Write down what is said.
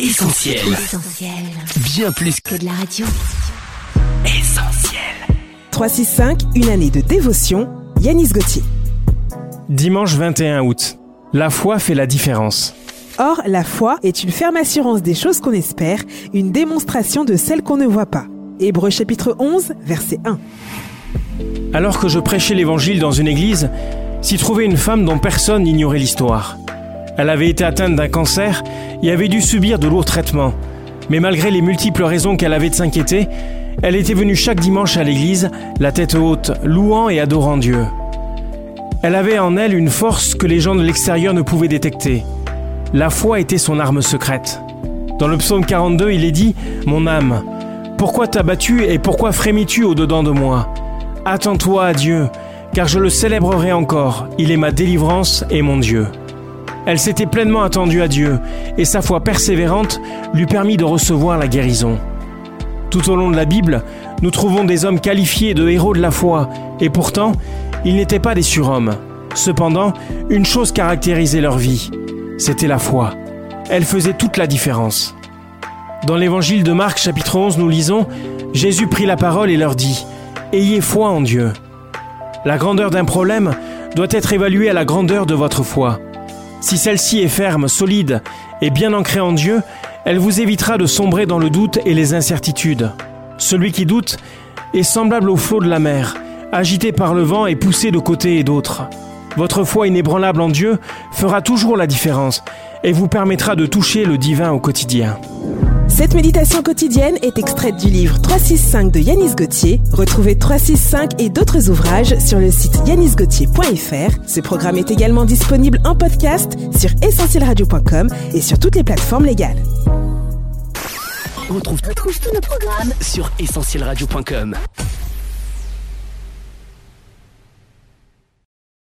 Essentiel. Essentiel. Bien plus que Que de la radio. essentiel. 365, une année de dévotion, Yanis Gauthier. Dimanche 21 août. La foi fait la différence. Or, la foi est une ferme assurance des choses qu'on espère, une démonstration de celles qu'on ne voit pas. Hébreux chapitre 11, verset 1. Alors que je prêchais l'évangile dans une église, s'y trouvait une femme dont personne n'ignorait l'histoire. Elle avait été atteinte d'un cancer et avait dû subir de lourds traitements. Mais malgré les multiples raisons qu'elle avait de s'inquiéter, elle était venue chaque dimanche à l'église, la tête haute, louant et adorant Dieu. Elle avait en elle une force que les gens de l'extérieur ne pouvaient détecter. La foi était son arme secrète. Dans le psaume 42, il est dit Mon âme, pourquoi t'as battu et pourquoi frémis-tu au-dedans de moi? Attends-toi à Dieu, car je le célébrerai encore. Il est ma délivrance et mon Dieu. Elle s'était pleinement attendue à Dieu, et sa foi persévérante lui permit de recevoir la guérison. Tout au long de la Bible, nous trouvons des hommes qualifiés de héros de la foi, et pourtant, ils n'étaient pas des surhommes. Cependant, une chose caractérisait leur vie, c'était la foi. Elle faisait toute la différence. Dans l'évangile de Marc chapitre 11, nous lisons Jésus prit la parole et leur dit Ayez foi en Dieu. La grandeur d'un problème doit être évaluée à la grandeur de votre foi. Si celle-ci est ferme, solide et bien ancrée en Dieu, elle vous évitera de sombrer dans le doute et les incertitudes. Celui qui doute est semblable au flot de la mer, agité par le vent et poussé de côté et d'autre. Votre foi inébranlable en Dieu fera toujours la différence et vous permettra de toucher le divin au quotidien. Cette méditation quotidienne est extraite du livre 365 de Yanis Gauthier. Retrouvez 365 et d'autres ouvrages sur le site yanisgauthier.fr. Ce programme est également disponible en podcast sur essentielradio.com et sur toutes les plateformes légales. On retrouve, tous nos programmes sur essentielradio.com.